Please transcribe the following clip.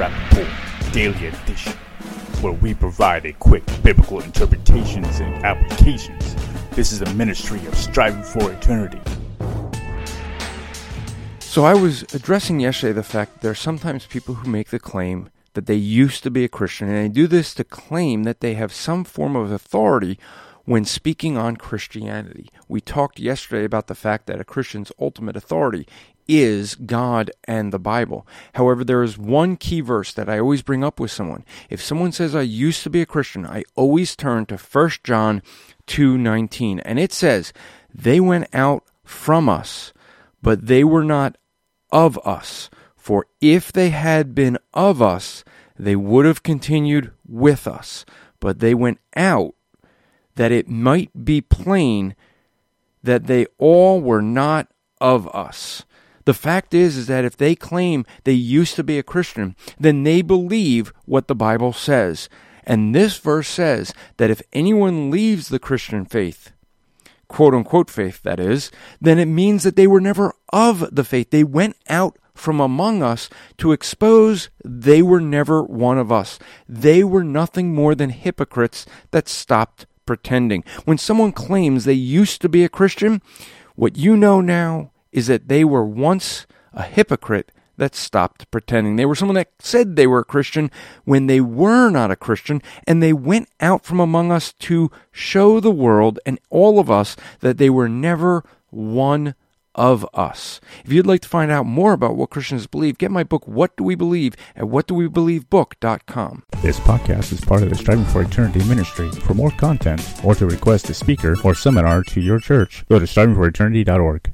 To Daily Edition, where we provide a quick biblical interpretations and applications. This is a ministry of striving for eternity. So I was addressing yesterday the fact that there are sometimes people who make the claim that they used to be a Christian, and they do this to claim that they have some form of authority when speaking on Christianity. We talked yesterday about the fact that a Christian's ultimate authority is God and the Bible. However, there is one key verse that I always bring up with someone. If someone says I used to be a Christian, I always turn to 1 John 2:19, and it says, "They went out from us, but they were not of us. For if they had been of us, they would have continued with us. But they went out that it might be plain that they all were not of us." The fact is is that if they claim they used to be a Christian, then they believe what the Bible says. And this verse says that if anyone leaves the Christian faith, quote unquote faith that is, then it means that they were never of the faith. They went out from among us to expose they were never one of us. They were nothing more than hypocrites that stopped pretending. When someone claims they used to be a Christian, what you know now is that they were once a hypocrite that stopped pretending. They were someone that said they were a Christian when they were not a Christian, and they went out from among us to show the world and all of us that they were never one of us. If you'd like to find out more about what Christians believe, get my book, What Do We Believe, at whatdowebelievebook.com. This podcast is part of the Striving for Eternity ministry. For more content or to request a speaker or seminar to your church, go to strivingforeternity.org.